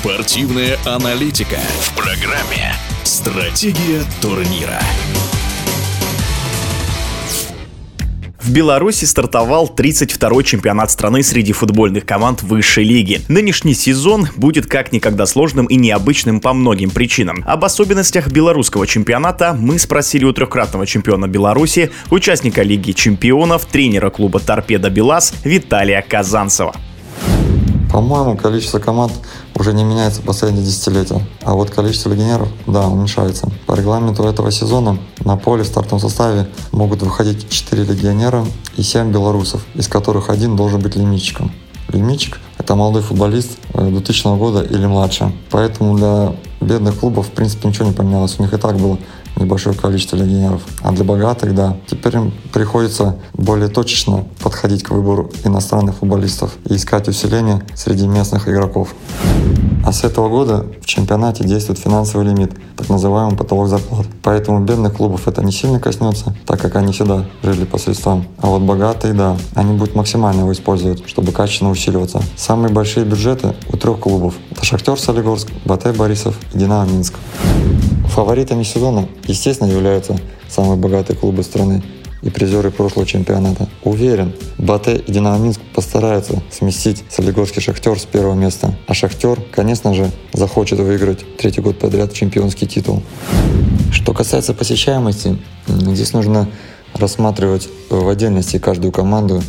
Спортивная аналитика в программе «Стратегия турнира». В Беларуси стартовал 32-й чемпионат страны среди футбольных команд высшей лиги. Нынешний сезон будет как никогда сложным и необычным по многим причинам. Об особенностях белорусского чемпионата мы спросили у трехкратного чемпиона Беларуси, участника Лиги чемпионов, тренера клуба «Торпеда Белаз» Виталия Казанцева. По-моему, количество команд уже не меняется последние десятилетия. А вот количество легионеров, да, уменьшается. По регламенту этого сезона на поле в стартовом составе могут выходить 4 легионера и 7 белорусов, из которых один должен быть лимитчиком. Лимитчик – это молодой футболист 2000 э, года или младше. Поэтому для бедных клубов, в принципе, ничего не поменялось. У них и так было небольшое количество легионеров. А для богатых, да, теперь им приходится более точечно подходить к выбору иностранных футболистов и искать усиление среди местных игроков. А с этого года в чемпионате действует финансовый лимит, так называемый потолок зарплат. Поэтому бедных клубов это не сильно коснется, так как они всегда жили по средствам. А вот богатые, да, они будут максимально его использовать, чтобы качественно усиливаться. Самые большие бюджеты у трех клубов. Это Шахтер Солигорск, Батэ Борисов и Динамо Минск. Фаворитами сезона, естественно, являются самые богатые клубы страны и призеры прошлого чемпионата. Уверен, Батэ и Динамо Минск постараются сместить Солигорский Шахтер с первого места. А Шахтер, конечно же, захочет выиграть третий год подряд чемпионский титул. Что касается посещаемости, здесь нужно рассматривать в отдельности каждую команду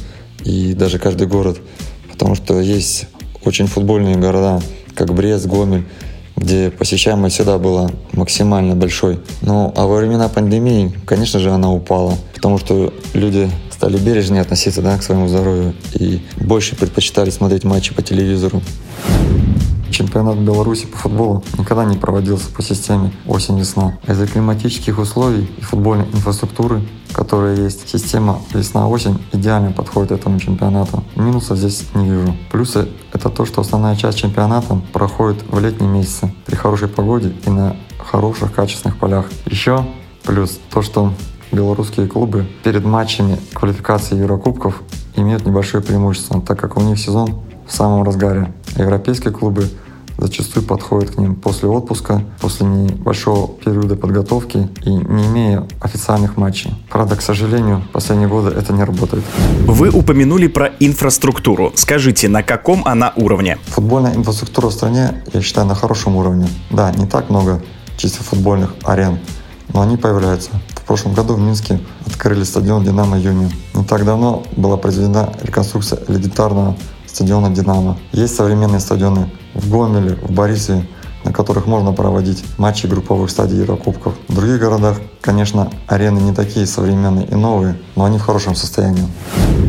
и даже каждый город, потому что есть очень футбольные города, как Брест, Гомель, где посещаемость всегда была максимально большой. Ну, а во времена пандемии, конечно же, она упала, потому что люди стали бережнее относиться да, к своему здоровью и больше предпочитали смотреть матчи по телевизору. Чемпионат Беларуси по футболу никогда не проводился по системе осень-весна. Из-за климатических условий и футбольной инфраструктуры, которая есть, система весна-осень идеально подходит этому чемпионату. Минусов здесь не вижу. Плюсы — это то, что основная часть чемпионата проходит в летние месяцы при хорошей погоде и на хороших качественных полях. Еще плюс то, что белорусские клубы перед матчами квалификации Еврокубков имеют небольшое преимущество, так как у них сезон в самом разгаре. Европейские клубы зачастую подходят к ним после отпуска, после небольшого периода подготовки и не имея официальных матчей. Правда, к сожалению, в последние годы это не работает. Вы упомянули про инфраструктуру. Скажите, на каком она уровне? Футбольная инфраструктура в стране, я считаю, на хорошем уровне. Да, не так много чисто футбольных арен, но они появляются. В прошлом году в Минске открыли стадион «Динамо Юнион». Не так давно была произведена реконструкция элитарного стадиона «Динамо». Есть современные стадионы в Гомеле, в Борисове, на которых можно проводить матчи групповых стадий Еврокубков. В других городах, конечно, арены не такие современные и новые, но они в хорошем состоянии.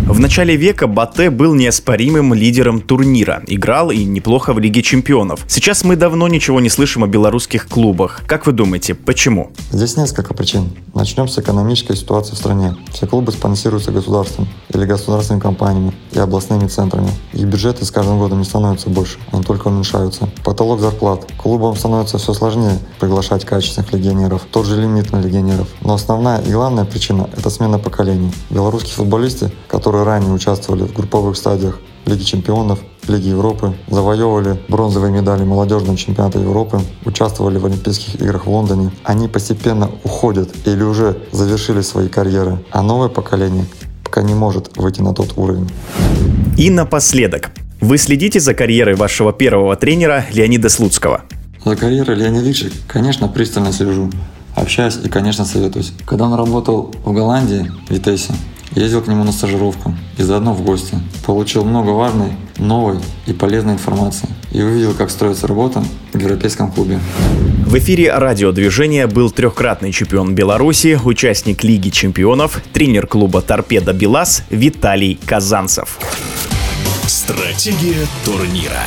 В начале века Батэ был неоспоримым лидером турнира, играл и неплохо в Лиге чемпионов. Сейчас мы давно ничего не слышим о белорусских клубах. Как вы думаете, почему? Здесь несколько причин. Начнем с экономической ситуации в стране. Все клубы спонсируются государством или государственными компаниями и областными центрами. Их бюджеты с каждым годом не становятся больше, они только уменьшаются. Потолок зарплат. Клубам становится все сложнее приглашать качественных легионеров. Тот же лимит на легионеров. Но основная и главная причина – это смена поколений. Белорусские футболисты, которые ранее участвовали в групповых стадиях Лиги чемпионов, Лиги Европы, завоевывали бронзовые медали молодежного чемпионата Европы, участвовали в Олимпийских играх в Лондоне. Они постепенно уходят или уже завершили свои карьеры, а новое поколение пока не может выйти на тот уровень. И напоследок. Вы следите за карьерой вашего первого тренера Леонида Слуцкого? За карьерой Леонида Ильича, конечно, пристально слежу. Общаюсь и, конечно, советуюсь. Когда он работал в Голландии, в Витесе, Ездил к нему на стажировку и заодно в гости. Получил много важной, новой и полезной информации. И увидел, как строится работа в европейском клубе. В эфире радиодвижения был трехкратный чемпион Беларуси, участник Лиги чемпионов, тренер клуба «Торпеда Белас» Виталий Казанцев. Стратегия турнира.